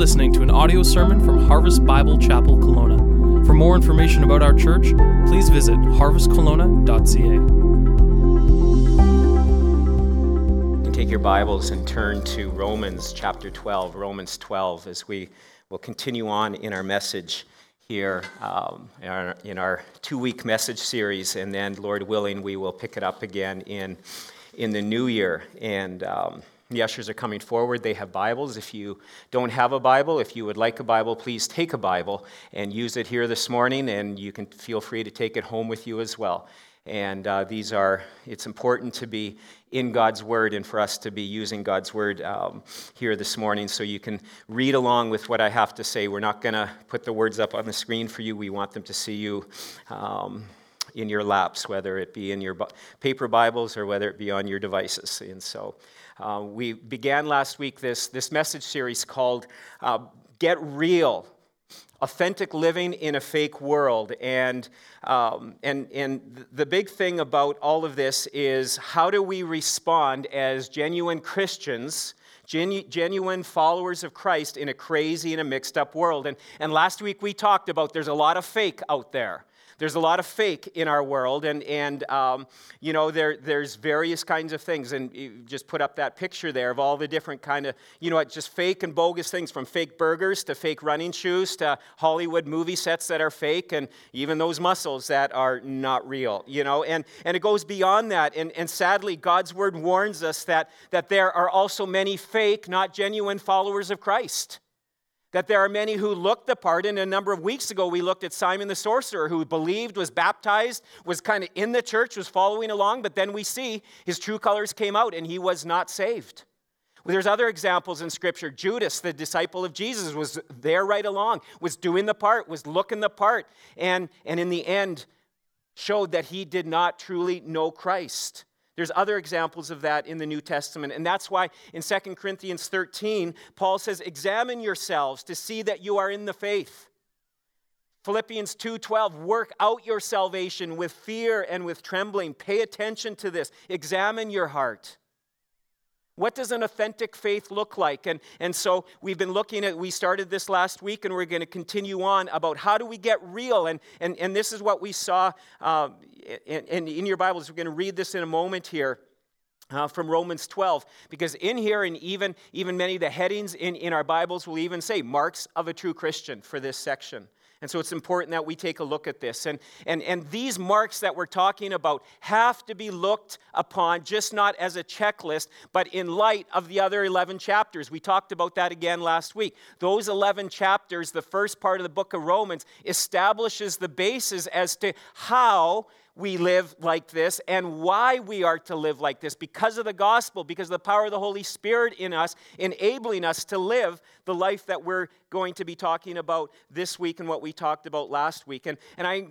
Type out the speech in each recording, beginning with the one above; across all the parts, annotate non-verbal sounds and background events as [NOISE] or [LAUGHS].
listening to an audio sermon from Harvest Bible Chapel Kelowna. For more information about our church, please visit harvestkelowna.ca. You can take your Bibles and turn to Romans chapter 12, Romans 12, as we will continue on in our message here um, in our, our two week message series. And then, Lord willing, we will pick it up again in, in the new year. And um, the ushers are coming forward. They have Bibles. If you don't have a Bible, if you would like a Bible, please take a Bible and use it here this morning, and you can feel free to take it home with you as well. And uh, these are, it's important to be in God's Word and for us to be using God's Word um, here this morning so you can read along with what I have to say. We're not going to put the words up on the screen for you, we want them to see you. Um, in your laps, whether it be in your paper Bibles or whether it be on your devices. And so uh, we began last week this, this message series called uh, Get Real Authentic Living in a Fake World. And, um, and, and the big thing about all of this is how do we respond as genuine Christians? Genu- genuine followers of Christ in a crazy and a mixed up world. And, and last week we talked about there's a lot of fake out there. There's a lot of fake in our world, and, and um, you know, there, there's various kinds of things. And you just put up that picture there of all the different kind of, you know, just fake and bogus things from fake burgers to fake running shoes to Hollywood movie sets that are fake and even those muscles that are not real, you know. And, and it goes beyond that. And, and sadly, God's word warns us that, that there are also many fake, not genuine followers of Christ. That there are many who look the part, and a number of weeks ago we looked at Simon the sorcerer who believed, was baptized, was kind of in the church, was following along, but then we see his true colors came out and he was not saved. Well, there's other examples in Scripture. Judas, the disciple of Jesus, was there right along, was doing the part, was looking the part, and, and in the end showed that he did not truly know Christ. There's other examples of that in the New Testament. And that's why in 2 Corinthians 13, Paul says, Examine yourselves to see that you are in the faith. Philippians 2:12 work out your salvation with fear and with trembling. Pay attention to this. Examine your heart. What does an authentic faith look like? And, and so we've been looking at, we started this last week and we're going to continue on about how do we get real. And, and, and this is what we saw uh, in, in your Bibles. We're going to read this in a moment here. Uh, from Romans 12, because in here, and even, even many of the headings in, in our Bibles will even say marks of a true Christian for this section. And so it's important that we take a look at this. And, and, and these marks that we're talking about have to be looked upon just not as a checklist, but in light of the other 11 chapters. We talked about that again last week. Those 11 chapters, the first part of the book of Romans, establishes the basis as to how we live like this and why we are to live like this because of the gospel, because of the power of the Holy Spirit in us, enabling us to live the life that we're going to be talking about this week and what we talked about last week. And, and I,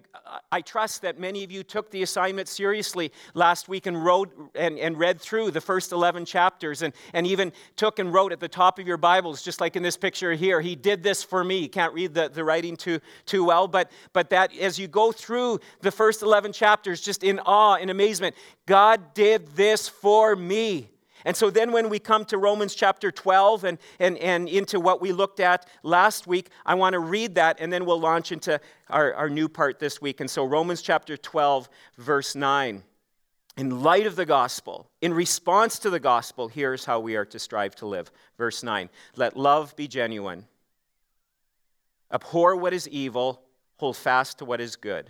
I trust that many of you took the assignment seriously last week and wrote and, and read through the first 11 chapters and, and even took and wrote at the top of your Bibles, just like in this picture here. He did this for me. Can't read the, the writing too, too well, but, but that as you go through the first 11 chapters, just in awe in amazement, God did this for me. And so then when we come to Romans chapter 12 and, and, and into what we looked at last week, I want to read that and then we'll launch into our, our new part this week. And so Romans chapter 12, verse 9. In light of the gospel, in response to the gospel, here's how we are to strive to live. Verse 9 Let love be genuine, abhor what is evil, hold fast to what is good.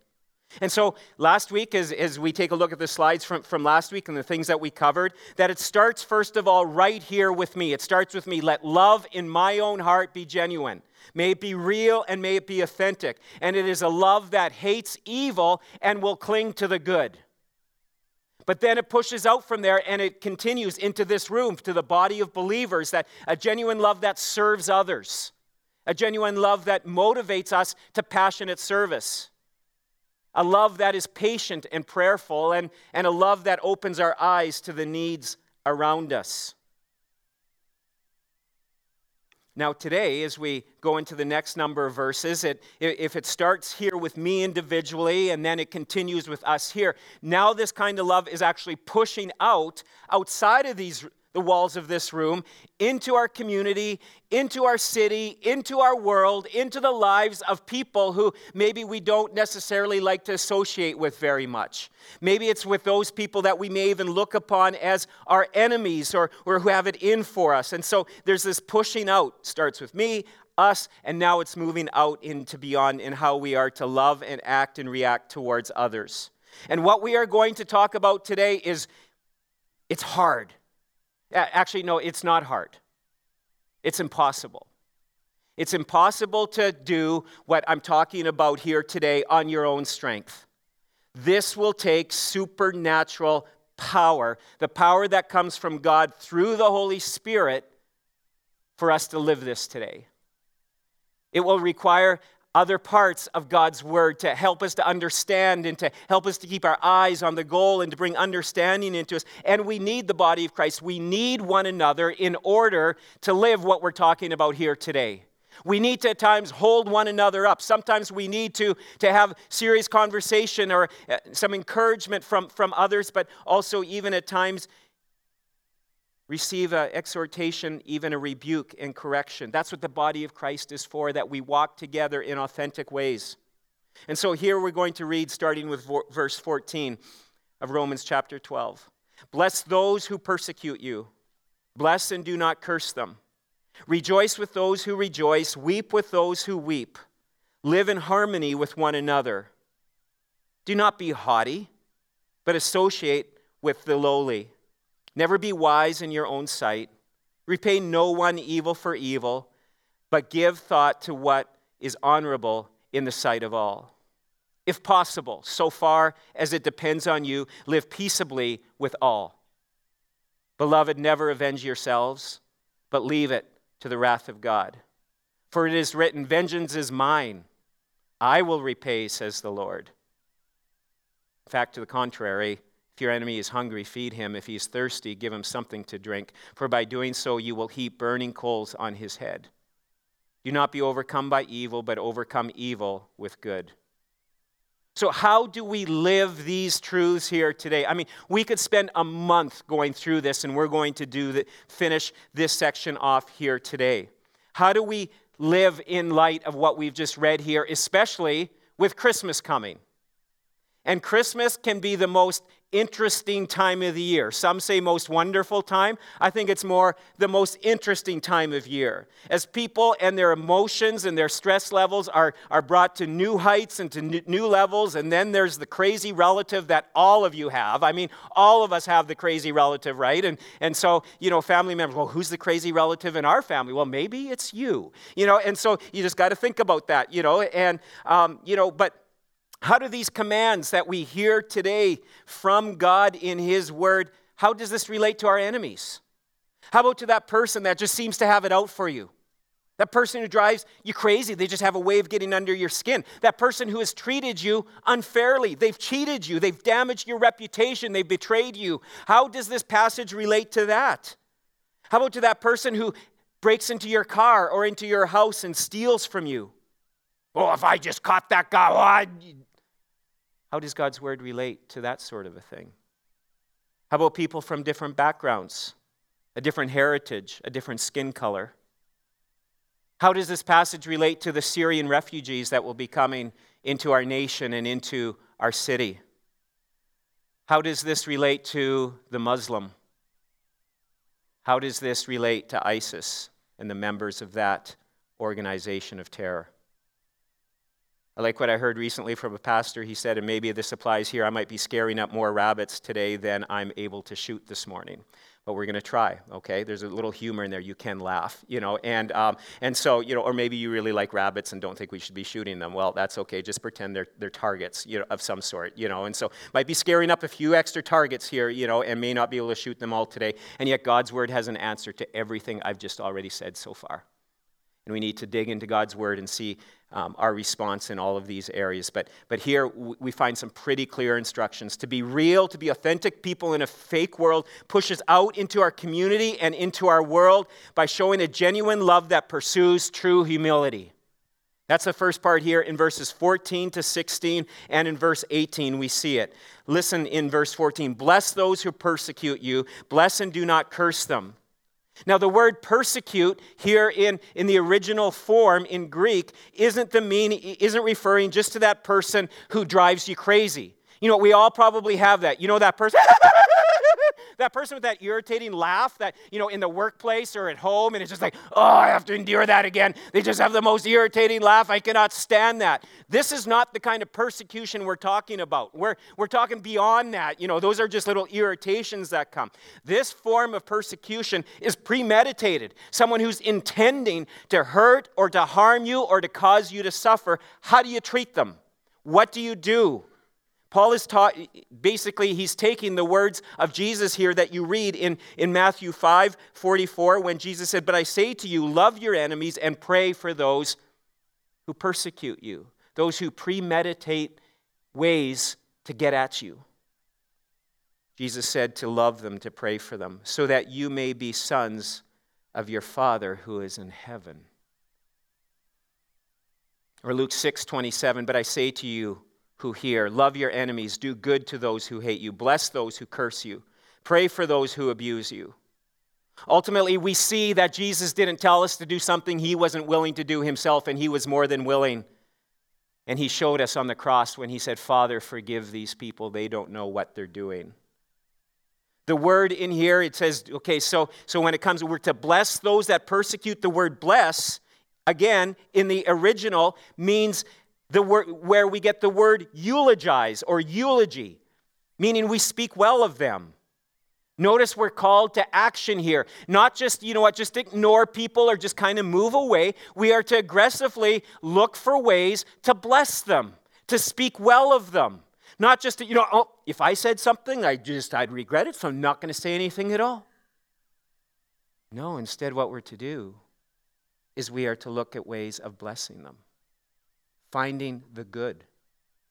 And so last week, as, as we take a look at the slides from, from last week and the things that we covered, that it starts first of all right here with me. It starts with me. Let love in my own heart be genuine. May it be real and may it be authentic. And it is a love that hates evil and will cling to the good. But then it pushes out from there and it continues into this room, to the body of believers, that a genuine love that serves others, a genuine love that motivates us to passionate service. A love that is patient and prayerful, and, and a love that opens our eyes to the needs around us. Now, today, as we go into the next number of verses, it, if it starts here with me individually and then it continues with us here, now this kind of love is actually pushing out outside of these the walls of this room, into our community, into our city, into our world, into the lives of people who maybe we don't necessarily like to associate with very much. Maybe it's with those people that we may even look upon as our enemies or, or who have it in for us. And so there's this pushing out, starts with me, us, and now it's moving out into beyond in how we are to love and act and react towards others. And what we are going to talk about today is it's hard. Actually, no, it's not hard. It's impossible. It's impossible to do what I'm talking about here today on your own strength. This will take supernatural power, the power that comes from God through the Holy Spirit, for us to live this today. It will require other parts of God's word to help us to understand and to help us to keep our eyes on the goal and to bring understanding into us. And we need the body of Christ. We need one another in order to live what we're talking about here today. We need to at times hold one another up. Sometimes we need to, to have serious conversation or uh, some encouragement from, from others, but also even at times receive an exhortation, even a rebuke and correction. That's what the body of Christ is for, that we walk together in authentic ways. And so here we're going to read, starting with verse 14 of Romans chapter 12. Bless those who persecute you, bless and do not curse them. Rejoice with those who rejoice, weep with those who weep. Live in harmony with one another. Do not be haughty, but associate with the lowly. Never be wise in your own sight. Repay no one evil for evil, but give thought to what is honorable in the sight of all. If possible, so far as it depends on you, live peaceably with all. Beloved, never avenge yourselves, but leave it to the wrath of God. For it is written, Vengeance is mine, I will repay, says the Lord. In fact, to the contrary, your enemy is hungry, feed him. If he is thirsty, give him something to drink, for by doing so you will heap burning coals on his head. Do not be overcome by evil, but overcome evil with good. So, how do we live these truths here today? I mean, we could spend a month going through this, and we're going to do the, finish this section off here today. How do we live in light of what we've just read here, especially with Christmas coming? And Christmas can be the most interesting time of the year. Some say most wonderful time. I think it's more the most interesting time of year. As people and their emotions and their stress levels are, are brought to new heights and to new levels, and then there's the crazy relative that all of you have. I mean, all of us have the crazy relative, right? And, and so, you know, family members, well, who's the crazy relative in our family? Well, maybe it's you, you know, and so you just got to think about that, you know, and, um, you know, but how do these commands that we hear today from God in His Word, how does this relate to our enemies? How about to that person that just seems to have it out for you? That person who drives you crazy, they just have a way of getting under your skin. That person who has treated you unfairly, they've cheated you, they've damaged your reputation, they've betrayed you. How does this passage relate to that? How about to that person who breaks into your car or into your house and steals from you? Well, if I just caught that guy, well, I, how does God's word relate to that sort of a thing? How about people from different backgrounds, a different heritage, a different skin color? How does this passage relate to the Syrian refugees that will be coming into our nation and into our city? How does this relate to the Muslim? How does this relate to ISIS and the members of that organization of terror? I like what I heard recently from a pastor. He said, and maybe this applies here, I might be scaring up more rabbits today than I'm able to shoot this morning. But we're going to try, okay? There's a little humor in there. You can laugh, you know. And, um, and so, you know, or maybe you really like rabbits and don't think we should be shooting them. Well, that's okay. Just pretend they're, they're targets, you know, of some sort, you know. And so might be scaring up a few extra targets here, you know, and may not be able to shoot them all today. And yet God's word has an answer to everything I've just already said so far. And we need to dig into God's word and see um, our response in all of these areas. But, but here we find some pretty clear instructions. To be real, to be authentic people in a fake world, pushes out into our community and into our world by showing a genuine love that pursues true humility. That's the first part here in verses 14 to 16, and in verse 18 we see it. Listen in verse 14 Bless those who persecute you, bless and do not curse them. Now, the word persecute here in, in the original form in Greek isn't, the mean, isn't referring just to that person who drives you crazy. You know, we all probably have that. You know, that person. [LAUGHS] that person with that irritating laugh that, you know, in the workplace or at home, and it's just like, oh, I have to endure that again. They just have the most irritating laugh. I cannot stand that. This is not the kind of persecution we're talking about. We're, we're talking beyond that. You know, those are just little irritations that come. This form of persecution is premeditated. Someone who's intending to hurt or to harm you or to cause you to suffer. How do you treat them? What do you do? Paul is taught, basically, he's taking the words of Jesus here that you read in, in Matthew 5 44, when Jesus said, But I say to you, love your enemies and pray for those who persecute you, those who premeditate ways to get at you. Jesus said to love them, to pray for them, so that you may be sons of your Father who is in heaven. Or Luke 6 27, But I say to you, who hear. Love your enemies. Do good to those who hate you. Bless those who curse you. Pray for those who abuse you. Ultimately, we see that Jesus didn't tell us to do something he wasn't willing to do himself, and he was more than willing. And he showed us on the cross when he said, Father, forgive these people. They don't know what they're doing. The word in here, it says, okay, so, so when it comes, we're to bless those that persecute. The word bless, again, in the original, means the where we get the word eulogize or eulogy, meaning we speak well of them. Notice we're called to action here. Not just, you know what, just ignore people or just kind of move away. We are to aggressively look for ways to bless them, to speak well of them. Not just, to, you know, oh, if I said something, I just, I'd regret it, so I'm not going to say anything at all. No, instead, what we're to do is we are to look at ways of blessing them finding the good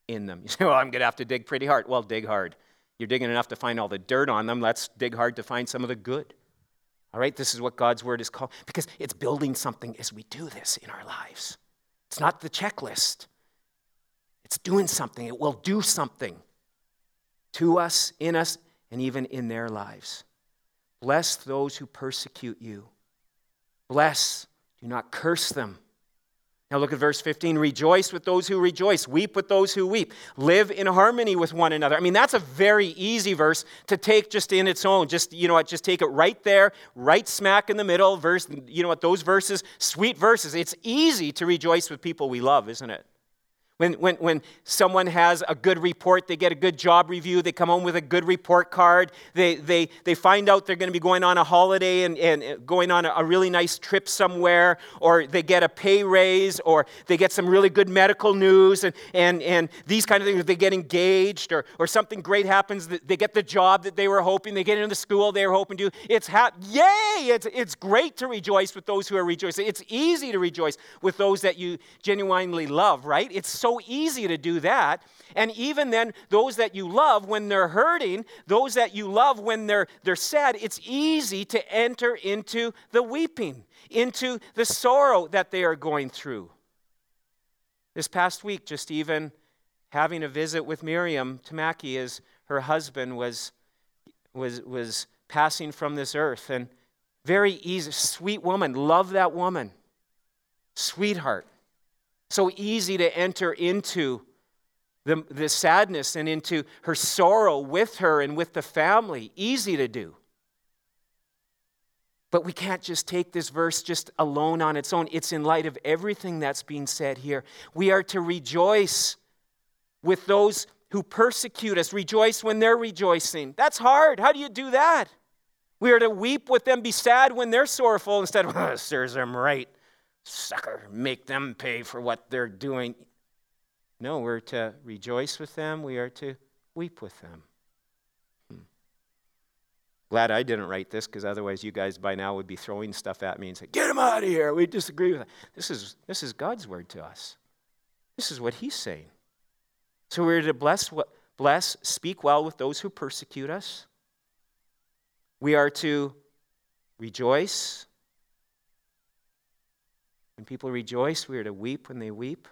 in them. [LAUGHS] You say, well, I'm going to have to dig pretty hard. Well, dig hard. You're digging enough to find all the dirt on them. Let's dig hard to find some of the good. All right, this is what God's word is called because it's building something as we do this in our lives. It's not the checklist, it's doing something. It will do something to us, in us, and even in their lives. Bless those who persecute you. Bless, do not curse them. Now look at verse 15. Rejoice with those who rejoice, weep with those who weep, live in harmony with one another. I mean, that's a very easy verse to take just in its own. Just, you know what, just take it right there, right smack in the middle. Verse, you know what, those verses, sweet verses. It's easy to rejoice with people we love, isn't it? When, when, when someone has a good report, they get a good job review, they come home with a good report card, they, they, they find out they're going to be going on a holiday and, and going on a, a really nice trip somewhere, or they get a pay raise, or they get some really good medical news, and, and, and these kind of things, they get engaged, or, or something great happens, they get the job that they were hoping, they get into the school they were hoping to. It's ha- yay! It's, it's great to rejoice with those who are rejoicing. It's easy to rejoice with those that you genuinely love, right? It's so so easy to do that. And even then, those that you love when they're hurting, those that you love when they're, they're sad, it's easy to enter into the weeping, into the sorrow that they are going through. This past week, just even having a visit with Miriam Tamaki as her husband was, was, was passing from this earth. And very easy, sweet woman, love that woman, sweetheart. So easy to enter into the, the sadness and into her sorrow with her and with the family. Easy to do. But we can't just take this verse just alone on its own. It's in light of everything that's being said here. We are to rejoice with those who persecute us, rejoice when they're rejoicing. That's hard. How do you do that? We are to weep with them, be sad when they're sorrowful instead of, oh, [LAUGHS] serves them right sucker, make them pay for what they're doing. No, we're to rejoice with them, we are to weep with them. Hmm. Glad I didn't write this because otherwise you guys by now would be throwing stuff at me and say, Get him out of here. We disagree with that. This is, this is God's word to us. This is what He's saying. So we're to bless, bless, speak well with those who persecute us. We are to rejoice. When people rejoice, we are to weep when they weep.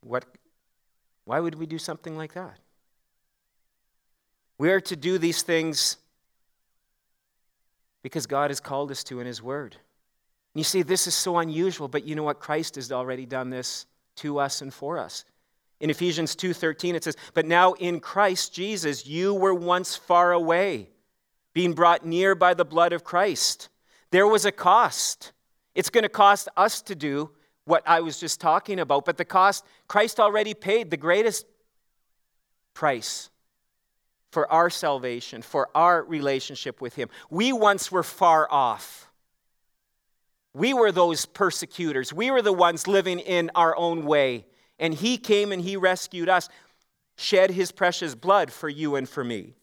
What, why would we do something like that? We are to do these things because God has called us to in His Word. And you see, this is so unusual, but you know what? Christ has already done this to us and for us. In Ephesians 2:13 it says, "But now in Christ Jesus you were once far away, being brought near by the blood of Christ." There was a cost. It's going to cost us to do what I was just talking about, but the cost Christ already paid the greatest price for our salvation, for our relationship with Him. We once were far off. We were those persecutors. We were the ones living in our own way. And He came and He rescued us, shed His precious blood for you and for me.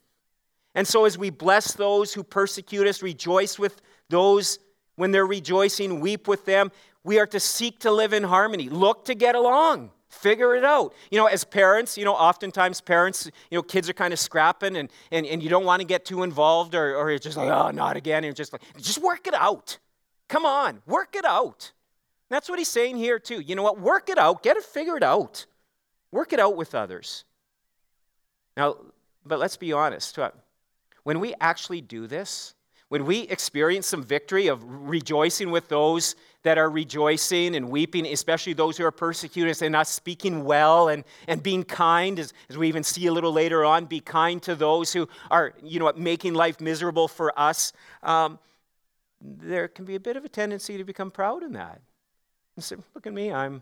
And so, as we bless those who persecute us, rejoice with those when they're rejoicing, weep with them, we are to seek to live in harmony, look to get along. Figure it out. You know, as parents, you know, oftentimes parents, you know, kids are kind of scrapping and, and, and you don't want to get too involved or, or you're just like, oh, not again. And you're just like, just work it out. Come on, work it out. That's what he's saying here, too. You know what? Work it out. Get it figured out. Work it out with others. Now, but let's be honest. When we actually do this, when we experience some victory of rejoicing with those that are rejoicing and weeping, especially those who are persecuted, and us speaking well and, and being kind, as, as we even see a little later on, be kind to those who are, you know, making life miserable for us. Um, there can be a bit of a tendency to become proud in that. And say, look at me, I'm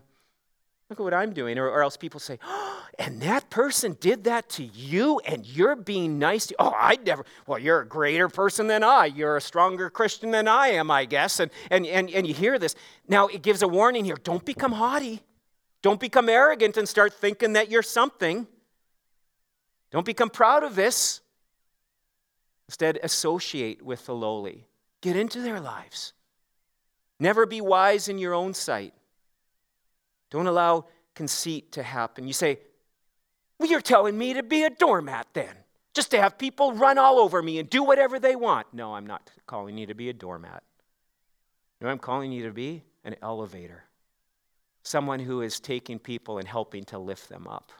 Look at what I'm doing. Or, or else people say, oh, [GASPS] and that person did that to you, and you're being nice to Oh, I'd never. Well, you're a greater person than I. You're a stronger Christian than I am, I guess. And, and, and, and you hear this. Now, it gives a warning here don't become haughty. Don't become arrogant and start thinking that you're something. Don't become proud of this. Instead, associate with the lowly, get into their lives. Never be wise in your own sight. Don't allow conceit to happen. You say, Well, you're telling me to be a doormat then, just to have people run all over me and do whatever they want. No, I'm not calling you to be a doormat. No, I'm calling you to be an elevator, someone who is taking people and helping to lift them up.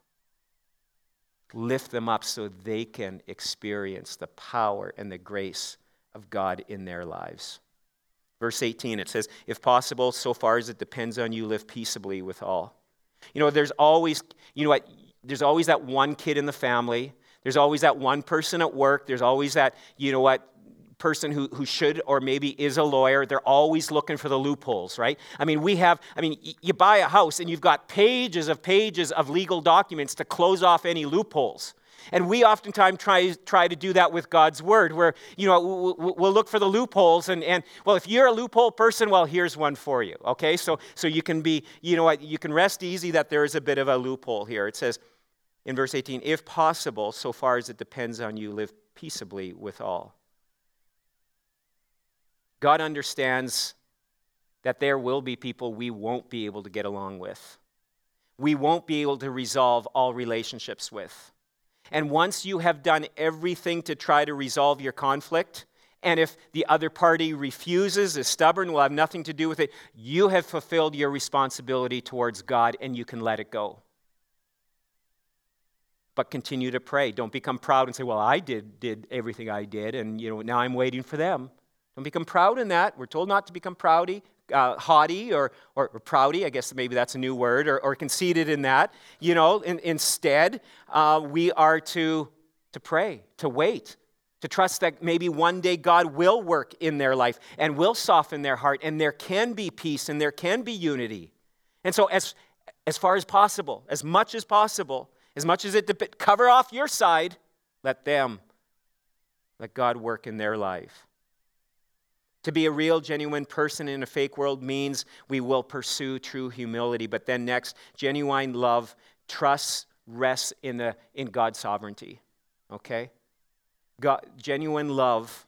Lift them up so they can experience the power and the grace of God in their lives. Verse 18, it says, If possible, so far as it depends on you, live peaceably with all. You know, there's always, you know what, there's always that one kid in the family. There's always that one person at work. There's always that, you know what, person who, who should or maybe is a lawyer. They're always looking for the loopholes, right? I mean, we have, I mean, you buy a house and you've got pages of pages of legal documents to close off any loopholes. And we oftentimes try, try to do that with God's word, where, you know, we'll look for the loopholes. And, and, well, if you're a loophole person, well, here's one for you, okay? So, so you can be, you know what, you can rest easy that there is a bit of a loophole here. It says in verse 18, if possible, so far as it depends on you, live peaceably with all. God understands that there will be people we won't be able to get along with. We won't be able to resolve all relationships with. And once you have done everything to try to resolve your conflict, and if the other party refuses, is stubborn, will have nothing to do with it, you have fulfilled your responsibility towards God and you can let it go. But continue to pray. Don't become proud and say, Well, I did, did everything I did, and you know, now I'm waiting for them. Don't become proud in that. We're told not to become proudy, uh, haughty or, or, or, proudy, I guess maybe that's a new word, or, or conceited in that. You know, in, instead, uh, we are to, to pray, to wait, to trust that maybe one day God will work in their life and will soften their heart, and there can be peace and there can be unity. And so, as, as far as possible, as much as possible, as much as it de- cover off your side, let them, let God work in their life. To be a real, genuine person in a fake world means we will pursue true humility. But then, next, genuine love trusts, rests in, the, in God's sovereignty. okay? God, genuine love,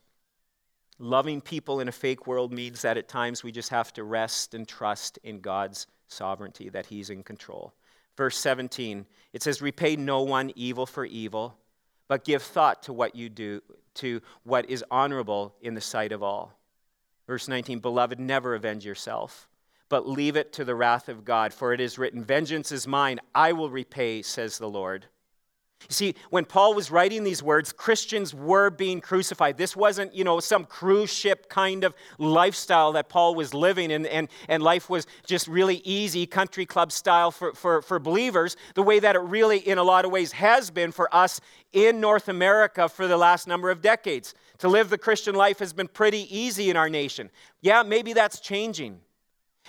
loving people in a fake world means that at times we just have to rest and trust in God's sovereignty, that He's in control. Verse 17, it says, Repay no one evil for evil, but give thought to what you do, to what is honorable in the sight of all. Verse 19, Beloved, never avenge yourself, but leave it to the wrath of God, for it is written, Vengeance is mine, I will repay, says the Lord. You see, when Paul was writing these words, Christians were being crucified. This wasn't, you know, some cruise ship kind of lifestyle that Paul was living, and, and, and life was just really easy, country club style for, for, for believers, the way that it really, in a lot of ways, has been for us in North America for the last number of decades. To live the Christian life has been pretty easy in our nation. Yeah, maybe that's changing.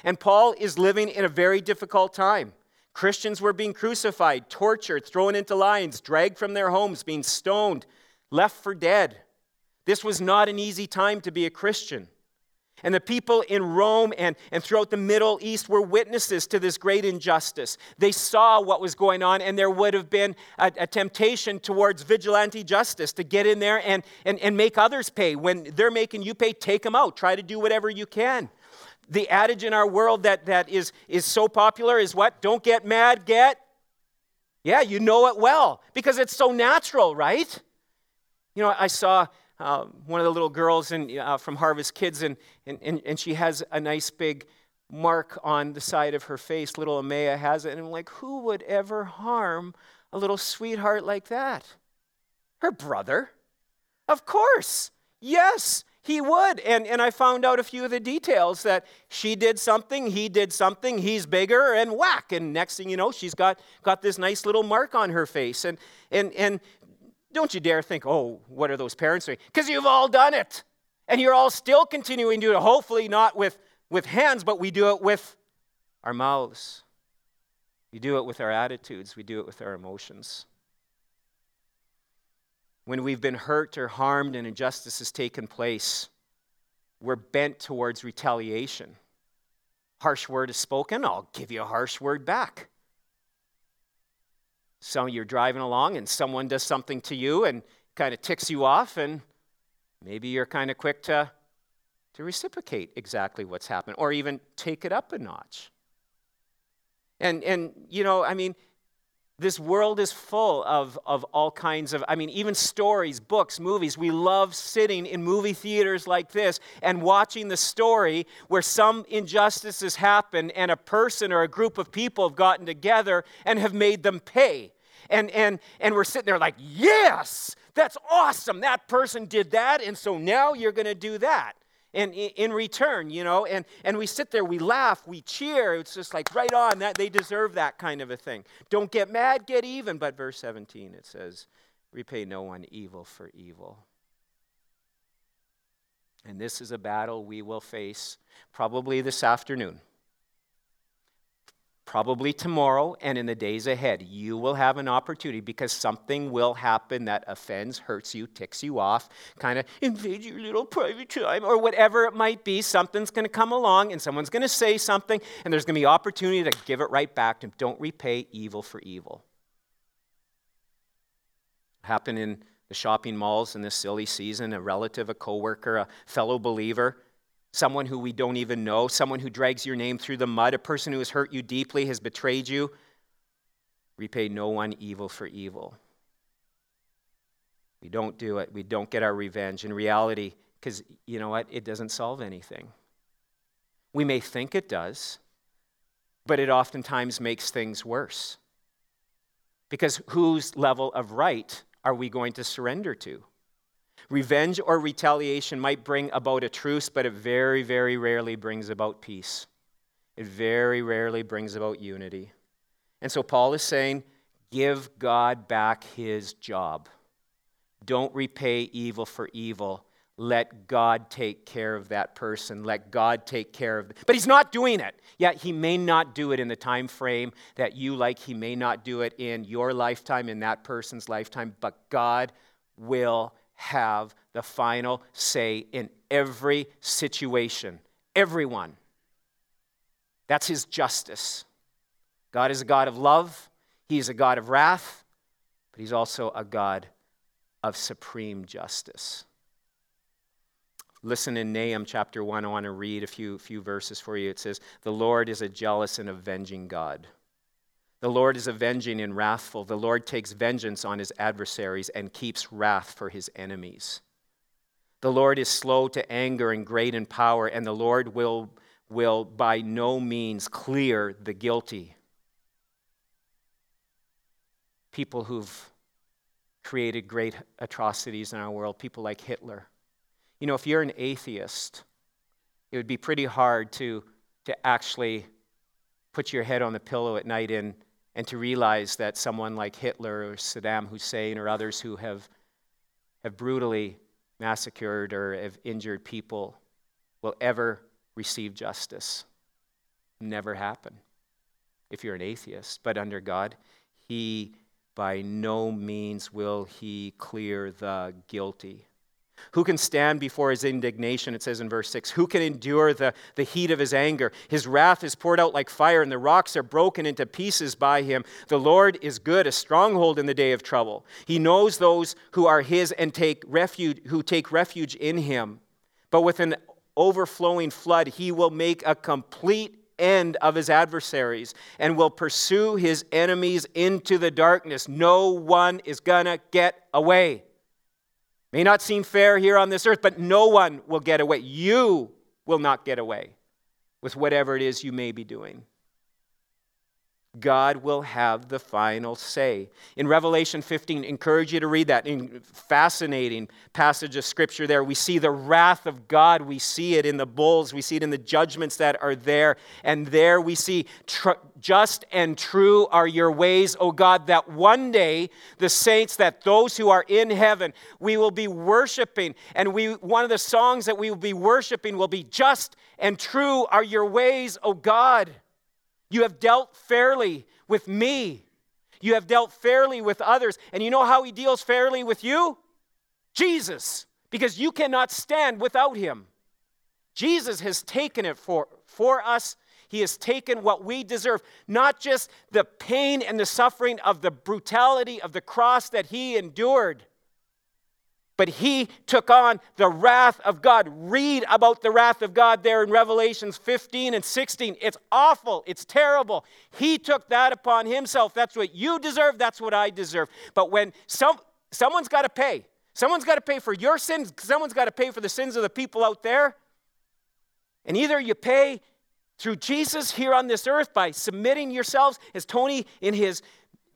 And Paul is living in a very difficult time. Christians were being crucified, tortured, thrown into lions, dragged from their homes, being stoned, left for dead. This was not an easy time to be a Christian. And the people in Rome and, and throughout the Middle East were witnesses to this great injustice. They saw what was going on, and there would have been a, a, temptation towards vigilante justice to get in there and, and, and make others pay. When they're making you pay, take them out. Try to do whatever you can the adage in our world that, that is, is so popular is what? Don't get mad, get. Yeah, you know it well because it's so natural, right? You know, I saw uh, one of the little girls in, uh, from Harvest Kids, and, and, and she has a nice big mark on the side of her face. Little Amaya has it. And I'm like, who would ever harm a little sweetheart like that? Her brother. Of course. Yes he would. And, and I found out a few of the details that she did something, he did something, he's bigger, and whack. And next thing you know, she's got, got this nice little mark on her face. And, and, and don't you dare think, oh, what are those parents doing? Because you've all done it. And you're all still continuing to do it, hopefully not with, with hands, but we do it with our mouths. We do it with our attitudes, we do it with our emotions when we've been hurt or harmed and injustice has taken place, we're bent towards retaliation. Harsh word is spoken, I'll give you a harsh word back. So you're driving along and someone does something to you and kind of ticks you off, and maybe you're kind of quick to, to reciprocate exactly what's happened or even take it up a notch. And, and you know, I mean, this world is full of, of all kinds of, I mean, even stories, books, movies. We love sitting in movie theaters like this and watching the story where some injustices happen and a person or a group of people have gotten together and have made them pay. And, and, and we're sitting there like, yes, that's awesome. That person did that, and so now you're going to do that and in return you know and, and we sit there we laugh we cheer. It's just like right on that they deserve that kind of a thing. Don't get mad get even. But verse 17 it says repay no one evil for evil. And this is a battle we will face probably this afternoon probably tomorrow and in the days ahead, you will have an opportunity because something will happen that offends, hurts you, ticks you off, kind of invades your little private time, or whatever it might be. Something's going to come along and someone's going to say something, and there's going to be opportunity to give it right back to. Don't repay evil for evil. Happened in the shopping malls in this silly season. A relative, a coworker, a fellow believer someone who we don't even know, someone who drags your name through the mud, a person who has hurt you deeply, has betrayed you. Repay no one evil for evil. We don't do it. We don't get our revenge. In reality, because you know what? It doesn't solve anything. We may think it does, but it oftentimes makes things worse. Because whose level of right are we going to surrender to? Revenge or retaliation might bring about a truce, but it very, very rarely brings about peace. It very rarely brings about unity. And so Paul is saying, give God back his job. Don't repay evil for evil. Let God take care of that person. Let God take care of. But he's not doing it. Yet he may not do it in the time frame that you like. He may not do it in your lifetime, in that person's lifetime, but God will have the final say in every situation. Everyone. That's his justice. God is a God of love, he is a God of wrath, but he's also a God of supreme justice. Listen in Nahum chapter 1. I want to read a few, few verses for you. It says, The Lord is a jealous and avenging God. The Lord is avenging and wrathful. The Lord takes vengeance on his adversaries and keeps wrath for his enemies. The Lord is slow to anger and great in power, and the Lord will, will by no means clear the guilty. People who've created great atrocities in our world, people like Hitler. You know, if you're an atheist, it would be pretty hard to, to actually put your head on the pillow at night and, and to realize that someone like Hitler or Saddam Hussein or others who have, have brutally massacred or have injured people will ever receive justice. Never happen if you're an atheist. But under God, He by no means will He clear the guilty. Who can stand before his indignation? It says in verse 6. Who can endure the, the heat of his anger? His wrath is poured out like fire, and the rocks are broken into pieces by him. The Lord is good, a stronghold in the day of trouble. He knows those who are his and take refuge, who take refuge in him. But with an overflowing flood, he will make a complete end of his adversaries and will pursue his enemies into the darkness. No one is going to get away. May not seem fair here on this earth, but no one will get away. You will not get away with whatever it is you may be doing. God will have the final say. In Revelation 15, encourage you to read that. In fascinating passage of scripture there. We see the wrath of God. We see it in the bulls. We see it in the judgments that are there. And there we see tr- just and true are your ways, O God, that one day the saints, that those who are in heaven, we will be worshiping. And we one of the songs that we will be worshiping will be just and true are your ways, O God. You have dealt fairly with me. You have dealt fairly with others. And you know how he deals fairly with you? Jesus, because you cannot stand without him. Jesus has taken it for, for us. He has taken what we deserve, not just the pain and the suffering of the brutality of the cross that he endured, but he took on the wrath of God. Read about the wrath of God there in Revelations 15 and 16. It's awful, it's terrible. He took that upon himself. That's what you deserve, that's what I deserve. But when some, someone's got to pay, someone's got to pay for your sins, someone's got to pay for the sins of the people out there. And either you pay through Jesus here on this earth by submitting yourselves, as Tony in his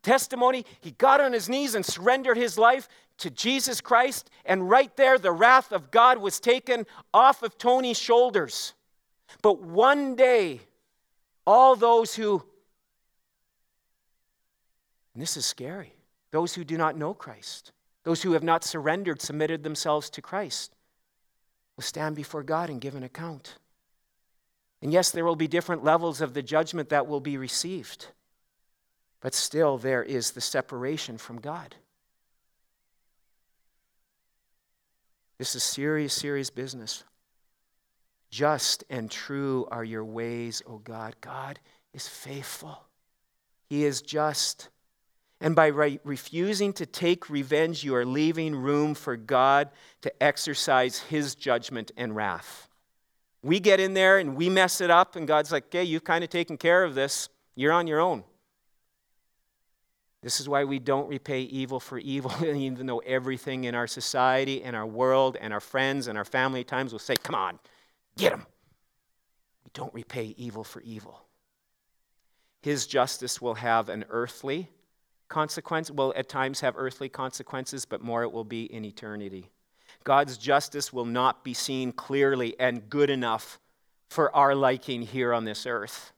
testimony, he got on his knees and surrendered his life to Jesus Christ, and right there, the wrath of God was taken off of Tony's shoulders. But one day, all those who, this is scary, those who do not know Christ, those who have not surrendered, submitted themselves to Christ, will stand before God and give an account. And yes, there will be different levels of the judgment that will be received, but still, there is the separation from God. This is serious, serious business. Just and true are your ways, O God. God is faithful, He is just. And by re- refusing to take revenge, you are leaving room for God to exercise His judgment and wrath. We get in there and we mess it up, and God's like, okay, you've kind of taken care of this. You're on your own. This is why we don't repay evil for evil, [LAUGHS] even though everything in our society and our world and our friends and our family times will say, Come on, get him. We don't repay evil for evil. His justice will have an earthly consequence, will at times have earthly consequences, but more it will be in eternity. God's justice will not be seen clearly and good enough for our liking here on this earth,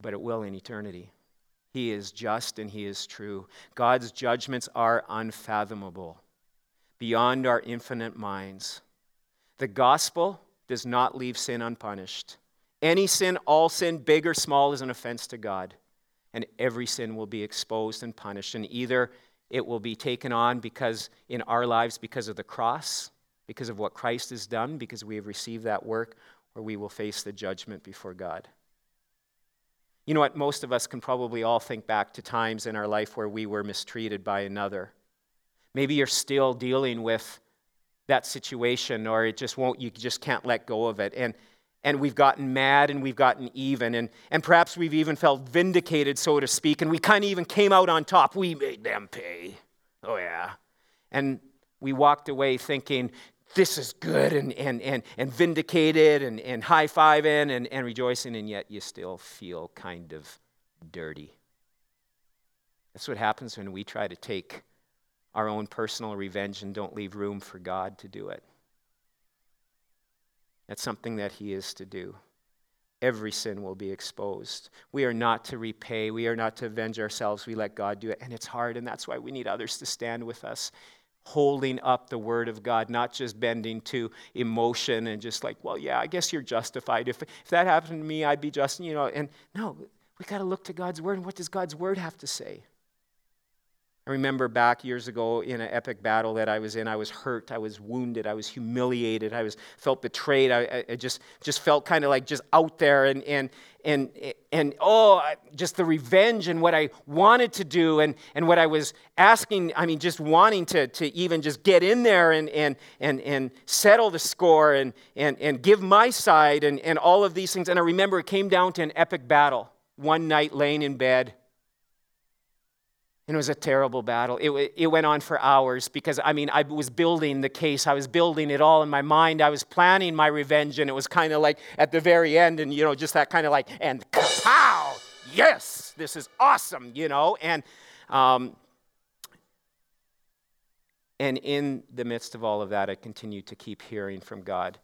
but it will in eternity. He is just and He is true. God's judgments are unfathomable, beyond our infinite minds. The gospel does not leave sin unpunished. Any sin, all sin, big or small, is an offense to God. And every sin will be exposed and punished. And either it will be taken on because in our lives because of the cross, because of what Christ has done, because we have received that work, or we will face the judgment before God. You know what? Most of us can probably all think back to times in our life where we were mistreated by another, Maybe you're still dealing with that situation or it just won't, you just can't let go of it. And, and we've gotten mad and we've gotten even. And, and perhaps we've even felt vindicated, so to speak, and we kind of even came out on top. We made them pay. Oh, yeah. And we walked away thinking, this is good and, and, and, and vindicated and, and high fiving and, and rejoicing, and yet you still feel kind of dirty. That's what happens when we try to take our own personal revenge and don't leave room for God to do it. That's something that He is to do. Every sin will be exposed. We are not to repay. We are not to avenge ourselves. We let God do it. And it's hard, and that's why we need others to stand with us, holding up the Word of God, not just bending to emotion and just like, well, yeah, I guess you're justified. If, if that happened to me, I'd be just, you know. And no, we got to look to God's Word. And what does God's Word have to say? I remember back years ago in an epic battle that I was in, I was hurt, I was wounded, I was humiliated, I was felt betrayed. I, I just just felt kind of like just out there and and and and oh, just the revenge and what I wanted to do and and what I was asking. I mean, just wanting to to even just get in there and and and and settle the score and and and give my side and and all of these things. And I remember it came down to an epic battle one night, laying in bed and it was a terrible battle. It, it went on for hours because, I mean, I was building the case. I was building it all in my mind. I was planning my revenge, and it was kind of like at the very end, and, you know, just that kind of like, and pow, yes, this is awesome, you know? And, um, and in the midst of all of that, I continued to keep hearing from God.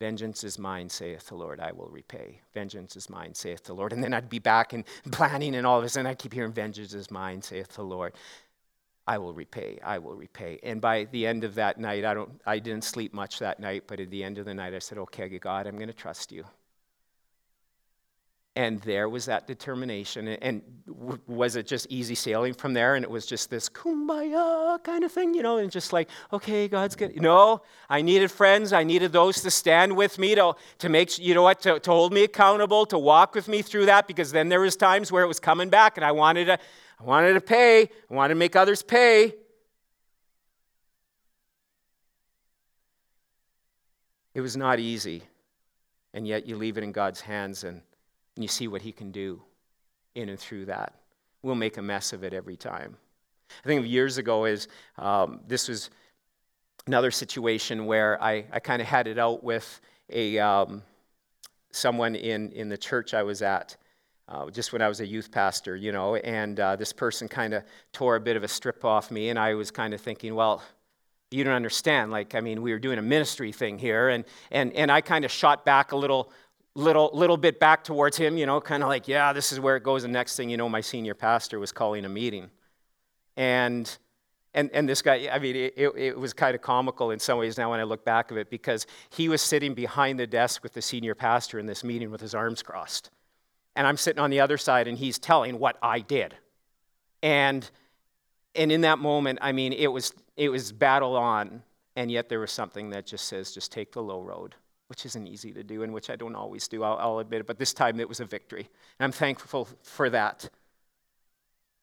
Vengeance is mine, saith the Lord, I will repay. Vengeance is mine, saith the Lord. And then I'd be back and [LAUGHS] planning and all of this, and I keep hearing, Vengeance is mine, saith the Lord. I will repay, I will repay. And by the end of that night, I, don't, I didn't sleep much that night, but at the end of the night, I said, Okay, God, I'm going to trust you. And there was that determination. And was it just easy sailing from there? And it was just this kumbaya kind of thing, you know, and just like, okay, God's good. No, I needed friends. I needed those to stand with me, to, to make, you know what, to, to hold me accountable, to walk with me through that, because then there was times where it was coming back and I wanted to, I wanted to pay. I wanted to make others pay. It was not easy. And yet you leave it in God's hands and and you see what he can do in and through that. We'll make a mess of it every time. I think of years ago is um, this was another situation where I, I kind of had it out with a um, someone in, in the church I was at. Uh, just when I was a youth pastor, you know, and uh, this person kind of tore a bit of a strip off me, and I was kind of thinking, well, you don't understand. Like, I mean, we were doing a ministry thing here, and and and I kind of shot back a little little, little bit back towards him, you know, kind of like, yeah, this is where it goes. The next thing you know, my senior pastor was calling a meeting. And, and, and this guy, I mean, it, it was kind of comical in some ways now when I look back of it because he was sitting behind the desk with the senior pastor in this meeting with his arms crossed. And I'm sitting on the other side and he's telling what I did. And, and in that moment, I mean, it was, it was battle on. And yet there was something that just says, just take the low road which isn't easy to do and which I don't always do, I'll, I'll, admit it, but this time it was a victory. And I'm thankful for that.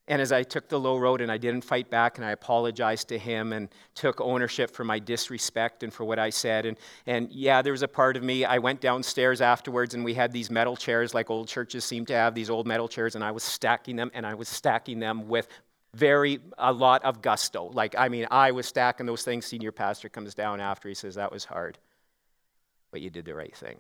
And as I took the low road and I didn't fight back and I apologized to him and took ownership for my disrespect and for what I said. And, and yeah, there was a part of me, I went downstairs afterwards and we had these metal chairs like old churches seem to have, these old metal chairs, and I was stacking them and I was stacking them with very, a lot of gusto. Like, I mean, I was stacking those things. Senior pastor comes down after, he says, that was hard but you did the right thing.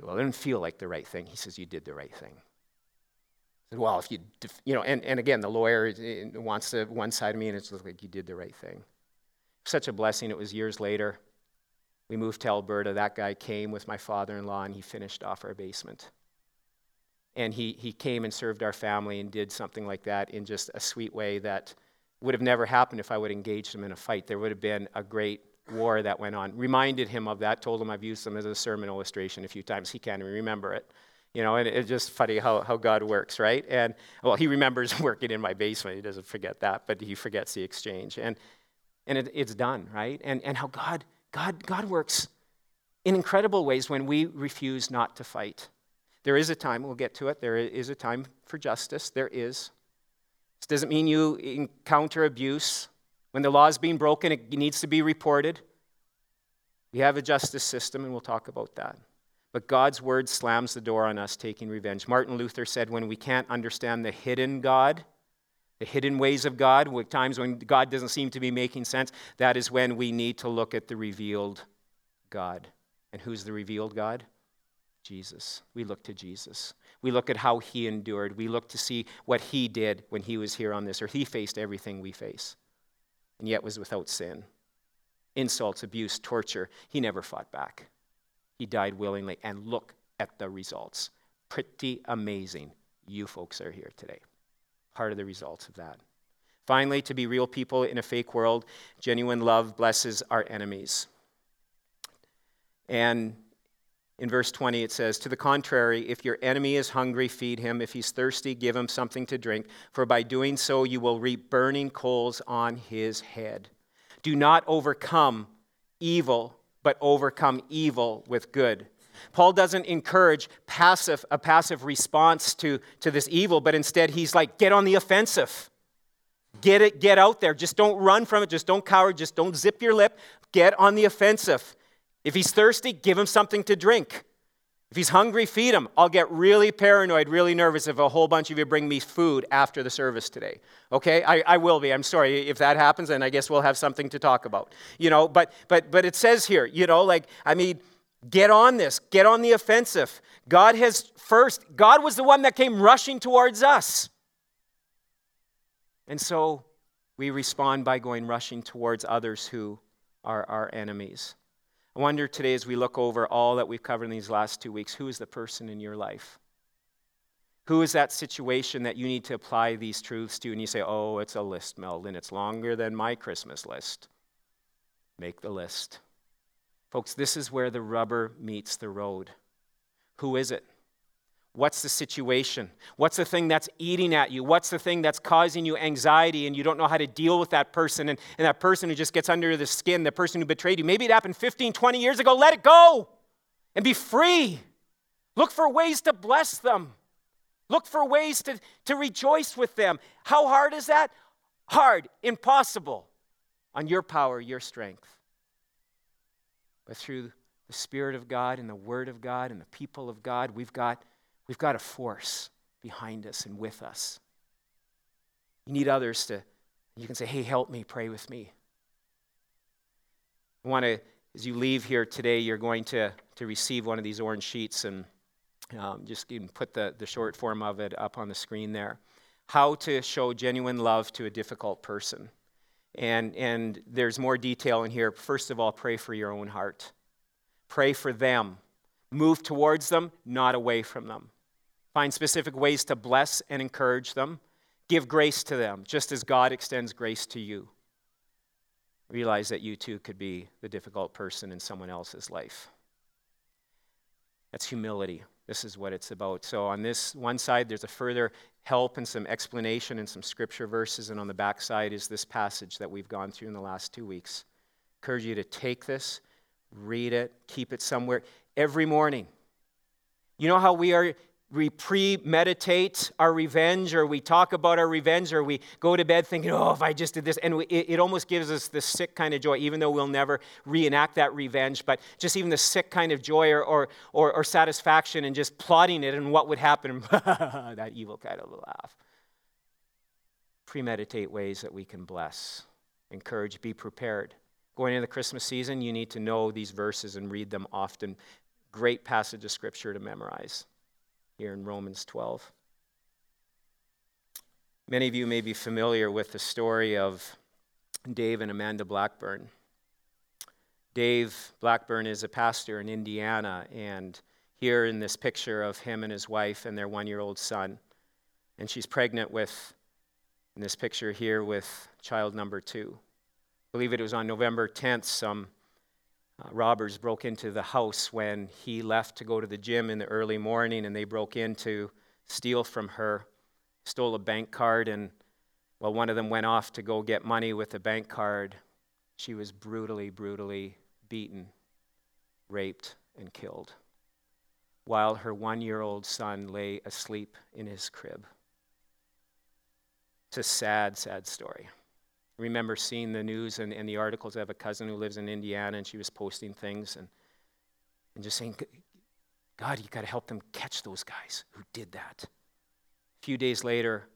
So, well, it didn't feel like the right thing. He says, You did the right thing. I said, well, if you, def-, you know, and, and again, the lawyer eh, wants to one side of me, and it's like you did the right thing. Such a blessing. It was years later. We moved to Alberta. That guy came with my father in law, and he finished off our basement. And he, he came and served our family and did something like that in just a sweet way that would have never happened if I would have engaged him in a fight. There would have been a great war that went on. Reminded him of that, told him I've used them as a sermon illustration a few times. He can't even remember it. You know, and it's just funny how, how God works, right? And well, he remembers [LAUGHS] working in my basement. He doesn't forget that, but he forgets the exchange. And and it, it's done, right? And and how God God God works in incredible ways when we refuse not to fight. There is a time, we'll get to it, there is a time for justice. There is. This doesn't mean you encounter abuse. When the law is being broken, it needs to be reported. We have a justice system, and we'll talk about that. But God's word slams the door on us taking revenge. Martin Luther said, when we can't understand the hidden God, the hidden ways of God, times when God doesn't seem to be making sense, that is when we need to look at the revealed God. And who's the revealed God? Jesus. We look to Jesus. We look at how he endured. We look to see what he did when he was here on this earth. He faced everything we face, and yet was without sin. Insults, abuse, torture. He never fought back. He died willingly. And look at the results. Pretty amazing. You folks are here today. Part of the results of that. Finally, to be real people in a fake world, genuine love blesses our enemies. And in verse 20, it says, To the contrary, if your enemy is hungry, feed him. If he's thirsty, give him something to drink, for by doing so you will reap burning coals on his head. Do not overcome evil, but overcome evil with good. Paul doesn't encourage passive, a passive response to, to this evil, but instead he's like, get on the offensive. Get it, get out there. Just don't run from it. Just don't cower. Just don't zip your lip. Get on the offensive. If he's thirsty, give him something to drink. If he's hungry, feed him. I'll get really paranoid, really nervous if a whole bunch of you bring me food after the service today. Okay? I, I will be. I'm sorry if that happens, and I guess we'll have something to talk about. You know, but but but it says here, you know, like, I mean, get on this, get on the offensive. God has first, God was the one that came rushing towards us. And so we respond by going rushing towards others who are our enemies. I wonder today, as we look over all that we've covered in these last two weeks, who is the person in your life? Who is that situation that you need to apply these truths to? And you say, oh, it's a list, Meldon. It's longer than my Christmas list. Make the list. Folks, this is where the rubber meets the road. Who is it? What's the situation? What's the thing that's eating at you? What's the thing that's causing you anxiety and you don't know how to deal with that person? And, and that person who just gets under the skin, the person who betrayed you. Maybe it happened 15, 20 years ago. Let it go and be free. Look for ways to bless them. Look for ways to, to rejoice with them. How hard is that? Hard, impossible on your power, your strength. But through the Spirit of God and the Word of God and the people of God, we've got We've got a force behind us and with us. You need others to, you can say, hey, help me, pray with me. I want to, as you leave here today, you're going to, to receive one of these orange sheets and um, just put the, the short form of it up on the screen there. How to show genuine love to a difficult person. And, and there's more detail in here. First of all, pray for your own heart. Pray for them. Move towards them, not away from them. Find specific ways to bless and encourage them. Give grace to them, just as God extends grace to you. Realize that you too could be the difficult person in someone else's life. That's humility. This is what it's about. So, on this one side, there's a further help and some explanation and some scripture verses, and on the back side is this passage that we've gone through in the last two weeks. I encourage you to take this, read it, keep it somewhere every morning. You know how we are we premeditate our revenge or we talk about our revenge or we go to bed thinking, oh, if I just did this. And we, it, it, almost gives us this sick kind of joy, even though we'll never reenact that revenge, but just even the sick kind of joy or, or, or, or satisfaction and just plotting it and what would happen. [LAUGHS] that evil kind of laugh. Premeditate ways that we can bless, encourage, be prepared. Going into the Christmas season, you need to know these verses and read them often. Great passage of scripture to memorize here in Romans 12. Many of you may be familiar with the story of Dave and Amanda Blackburn. Dave Blackburn is a pastor in Indiana, and here in this picture of him and his wife and their one year old son. And she's pregnant with, in this picture here, with child number two. I believe it was on November 10th, some uh, robbers broke into the house when he left to go to the gym in the early morning, and they broke in to steal from her, stole a bank card, and while one of them went off to go get money with the bank card, she was brutally, brutally beaten, raped, and killed, while her one year old son lay asleep in his crib. It's a sad, sad story. Remember seeing the news and, and the articles. I have a cousin who lives in Indiana, and she was posting things and, and just saying, God, you got to help them catch those guys who did that. A few days later,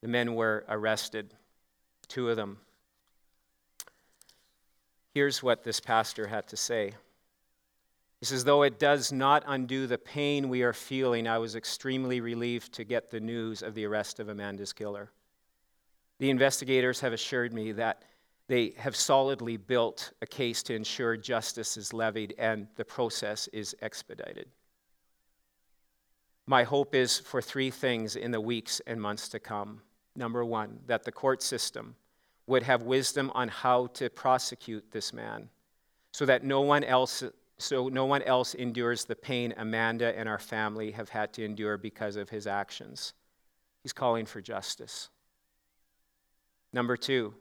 the men were arrested, two of them. Here's what this pastor had to say. He says, Though it does not undo the pain we are feeling, I was extremely relieved to get the news of the arrest of Amanda's killer. The investigators have assured me that they have solidly built a case to ensure justice is levied and the process is expedited. My hope is for three things in the weeks and months to come. Number one, that the court system would have wisdom on how to prosecute this man so that no one else so no one else endures the pain Amanda and our family have had to endure because of his actions. He's calling for justice. Number 2,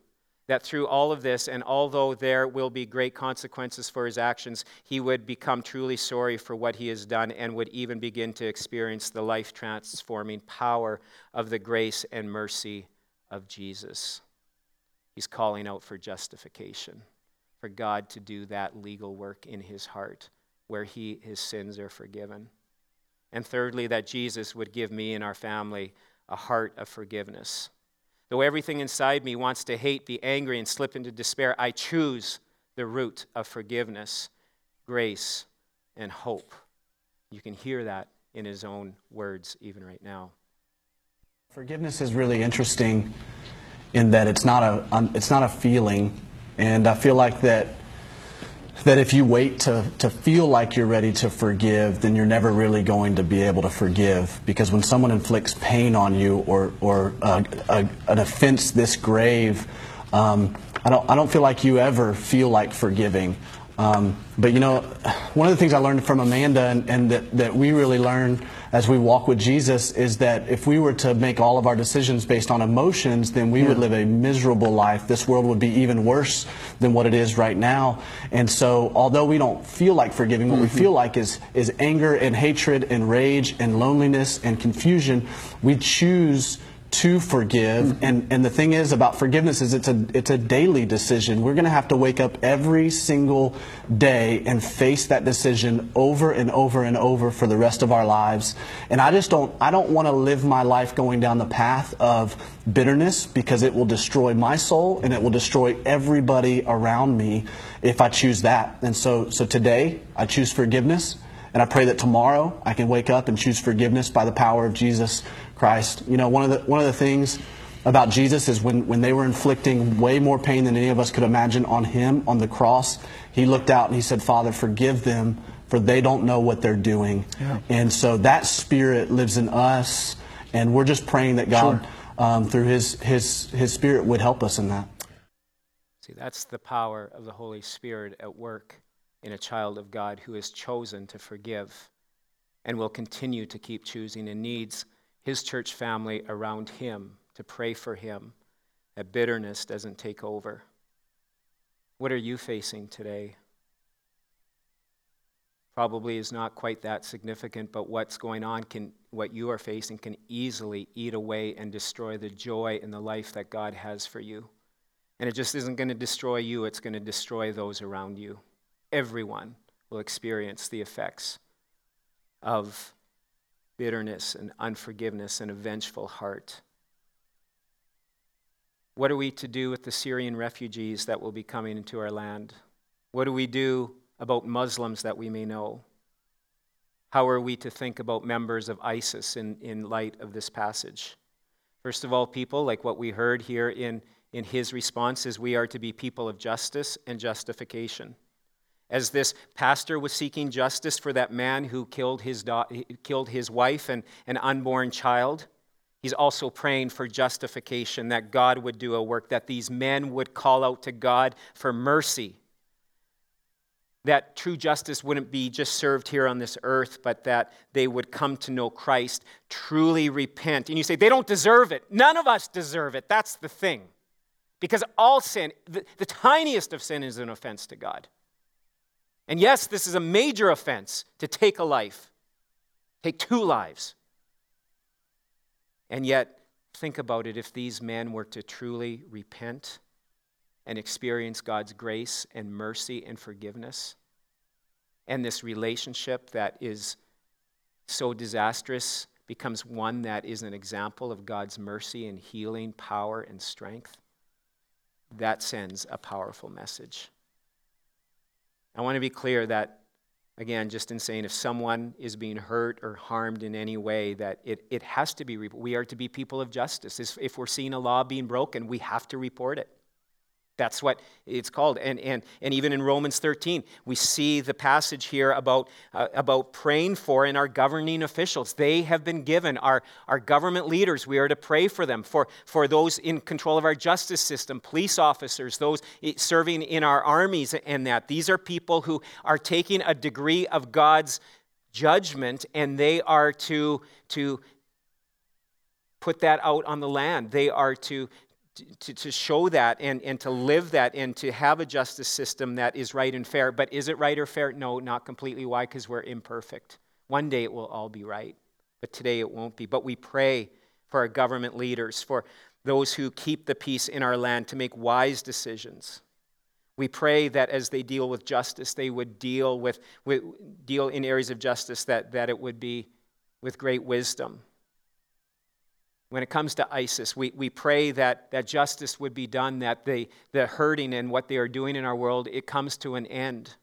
that through all of this, and although there will be great consequences for his actions, he would become truly sorry for what he has done and would even begin to experience the life transforming power of the grace and mercy of Jesus. He's calling out for justification, for God to do that legal work in his heart where he, his sins are forgiven. And thirdly, that Jesus would give me and our family a heart of forgiveness Though everything inside me wants to hate, be angry, and slip into despair, I choose the root of forgiveness, grace, and hope. You can hear that in his own words even right now. Forgiveness is really interesting in that it's not a it's not a feeling, and I feel like that that if you wait to, to feel like you're ready to forgive, then you're never really going to be able to forgive. Because when someone inflicts pain on you or, or a, a, an offense this grave, um, I, don't, I don't feel like you ever feel like forgiving. Um, but you know, one of the things I learned from Amanda and, and that, that we really learn as we walk with Jesus is that if we were to make all of our decisions based on emotions, then we yeah. would live a miserable life. This world would be even worse than what it is right now. And so, although we don't feel like forgiving, what mm-hmm. we feel like is, is anger and hatred and rage and loneliness and confusion. We choose to forgive. Mm-hmm. And, and the thing is about forgiveness is it's a, it's a daily decision. We're going to have to wake up every single day and face that decision over and over and over for the rest of our lives. And I just don't, I don't want to live my life going down the path of bitterness because it will destroy my soul and it will destroy everybody around me if I choose that. And so, so today I choose forgiveness. And I pray that tomorrow I can wake up and choose forgiveness by the power of Jesus Christ. You know, one of the, one of the things about Jesus is when, when they were inflicting way more pain than any of us could imagine on him on the cross, he looked out and he said, Father, forgive them, for they don't know what they're doing. Yeah. And so that spirit lives in us, and we're just praying that God, sure. um, through his, his, his spirit, would help us in that. See, that's the power of the Holy Spirit at work in a child of God who has chosen to forgive and will continue to keep choosing and needs his church family around him to pray for him that bitterness doesn't take over. What are you facing today? Probably is not quite that significant, but what's going on can what you are facing can easily eat away and destroy the joy and the life that God has for you. And it just isn't going to destroy you, it's going to destroy those around you everyone will experience the effects of bitterness and unforgiveness and a vengeful heart. What are we to do with the Syrian refugees that will be coming into our land? What do we do about Muslims that we may know? How are we to think about members of ISIS in, in light of this passage? First of all, people, like what we heard here in, in his response, is we are to be people of justice and justification. As this pastor was seeking justice for that man who killed his, da- killed his wife and an unborn child, he's also praying for justification, that God would do a work, that these men would call out to God for mercy. That true justice wouldn't be just served here on this earth, but that they would come to know Christ, truly repent. And you say, they don't deserve it. None of us deserve it. That's the thing. Because all sin, the, the tiniest of sin, is an offense to God. And yes, this is a major offense to take a life, take two lives. And yet, think about it if these men were to truly repent and experience God's grace and mercy and forgiveness, and this relationship that is so disastrous becomes one that is an example of God's mercy and healing, power and strength, that sends a powerful message. I want to be clear that, again, just in saying if someone is being hurt or harmed in any way, that it, it has to be, we are to be people of justice. If we're seeing a law being broken, we have to report it. That's what it's called. And, and, and even in Romans 13, we see the passage here about, uh, about praying for in our governing officials. They have been given, our, our government leaders, we are to pray for them, for, for those in control of our justice system, police officers, those serving in our armies, and that. These are people who are taking a degree of God's judgment and they are to, to put that out on the land. They are to, to, to show that and, and to live that and to have a justice system that is right and fair. But is it right or fair? No, not completely. Why? Because we're imperfect. One day it will all be right, but today it won't be. But we pray for our government leaders, for those who keep the peace in our land to make wise decisions. We pray that as they deal with justice, they would deal with, with deal in areas of justice that, that it would be with great wisdom when it comes to ISIS, we, we pray that, that justice would be done, that the, the hurting and what they are doing in our world, it comes to an end.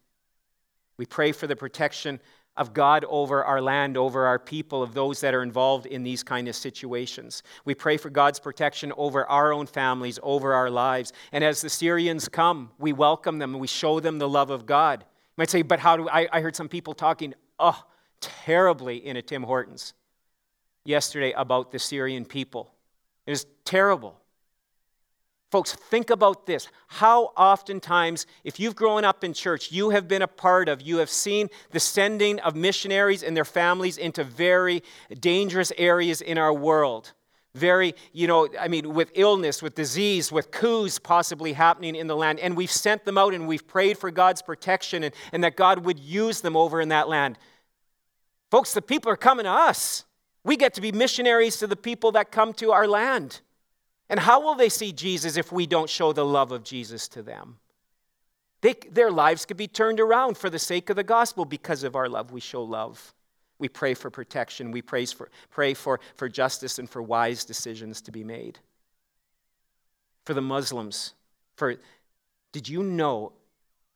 We pray for the protection of God over our land, over our people, of those that are involved in these kind of situations. We pray for God's protection over our own families, over our lives. And as the Syrians come, we welcome them and we show them the love of God. You might say, but how do I, I heard some people talking, oh, terribly in a Tim Hortons yesterday about the Syrian people. It is terrible. Folks, think about this. How oftentimes, if you've grown up in church, you have been a part of, you have seen the sending of missionaries and their families into very dangerous areas in our world. Very, you know, I mean, with illness, with disease, with coups possibly happening in the land. And we've sent them out and we've prayed for God's protection and, and that God would use them over in that land. Folks, the people are coming to us. We get to be missionaries to the people that come to our land. And how will they see Jesus if we don't show the love of Jesus to them? They, their lives could be turned around for the sake of the gospel because of our love. We show love. We pray for protection. We pray for, pray for, for justice and for wise decisions to be made. For the Muslims, for did you know?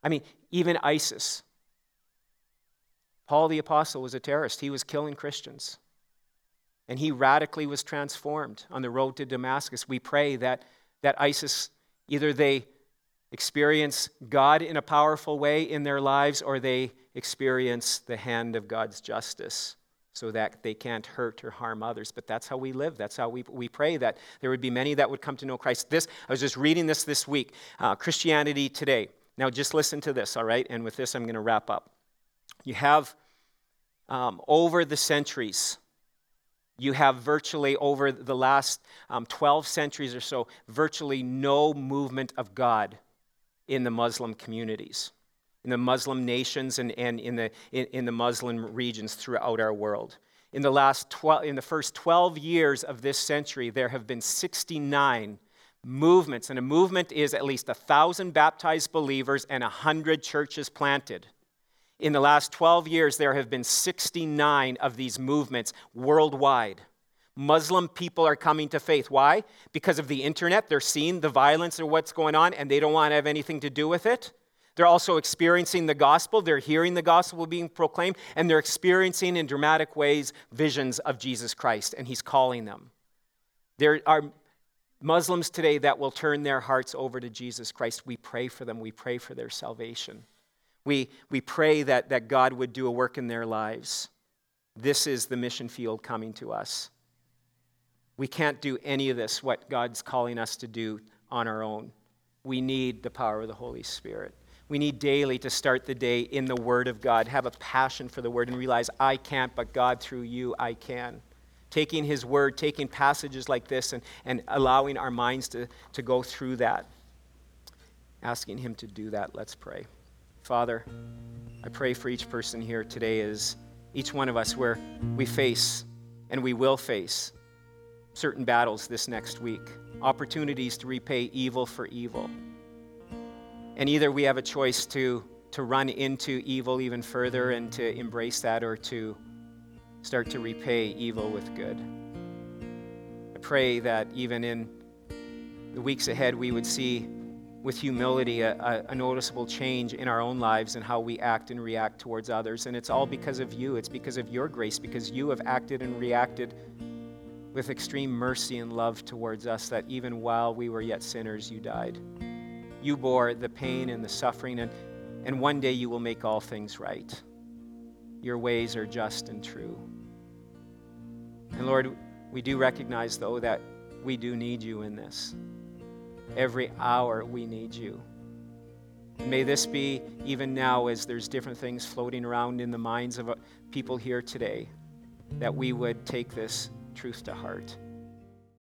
I mean, even ISIS. Paul the Apostle was a terrorist, he was killing Christians and he radically was transformed on the road to Damascus. We pray that, that ISIS, either they experience God in a powerful way in their lives or they experience the hand of God's justice so that they can't hurt or harm others. But that's how we live. That's how we, we pray that there would be many that would come to know Christ. This, I was just reading this this week uh, Christianity Today. Now, just listen to this, all right? And with this, I'm going to wrap up. You have, um, over the centuries, you have virtually, over the last um, 12 centuries or so, virtually no movement of God in the Muslim communities, in the Muslim nations, and, and in, the, in, in the Muslim regions throughout our world. In the, last 12, in the first 12 years of this century, there have been 69 movements, and a movement is at least 1,000 baptized believers and 100 churches planted. In the last 12 years, there have been 69 of these movements worldwide. Muslim people are coming to faith. Why? Because of the internet. They're seeing the violence or what's going on, and they don't want to have anything to do with it. They're also experiencing the gospel. They're hearing the gospel being proclaimed, and they're experiencing in dramatic ways visions of Jesus Christ, and He's calling them. There are Muslims today that will turn their hearts over to Jesus Christ. We pray for them, we pray for their salvation. We, we pray that, that God would do a work in their lives. This is the mission field coming to us. We can't do any of this, what God's calling us to do, on our own. We need the power of the Holy Spirit. We need daily to start the day in the Word of God, have a passion for the Word, and realize I can't, but God, through you, I can. Taking His Word, taking passages like this, and, and allowing our minds to, to go through that. Asking Him to do that. Let's pray. Father, I pray for each person here today as each one of us where we face and we will face certain battles this next week, opportunities to repay evil for evil. And either we have a choice to, to run into evil even further and to embrace that, or to start to repay evil with good. I pray that even in the weeks ahead, we would see with humility a, a, noticeable change in our own lives and how we act and react towards others. And it's all because of you. It's because of your grace, because you have acted and reacted with extreme mercy and love towards us, that even while we were yet sinners, you died. You bore the pain and the suffering, and, and one day you will make all things right. Your ways are just and true. And Lord, we do recognize, though, that we do need you in this. Every hour we need you. may this be even now, as there's different things floating around in the minds of uh, people here today, that we would take this truth to heart.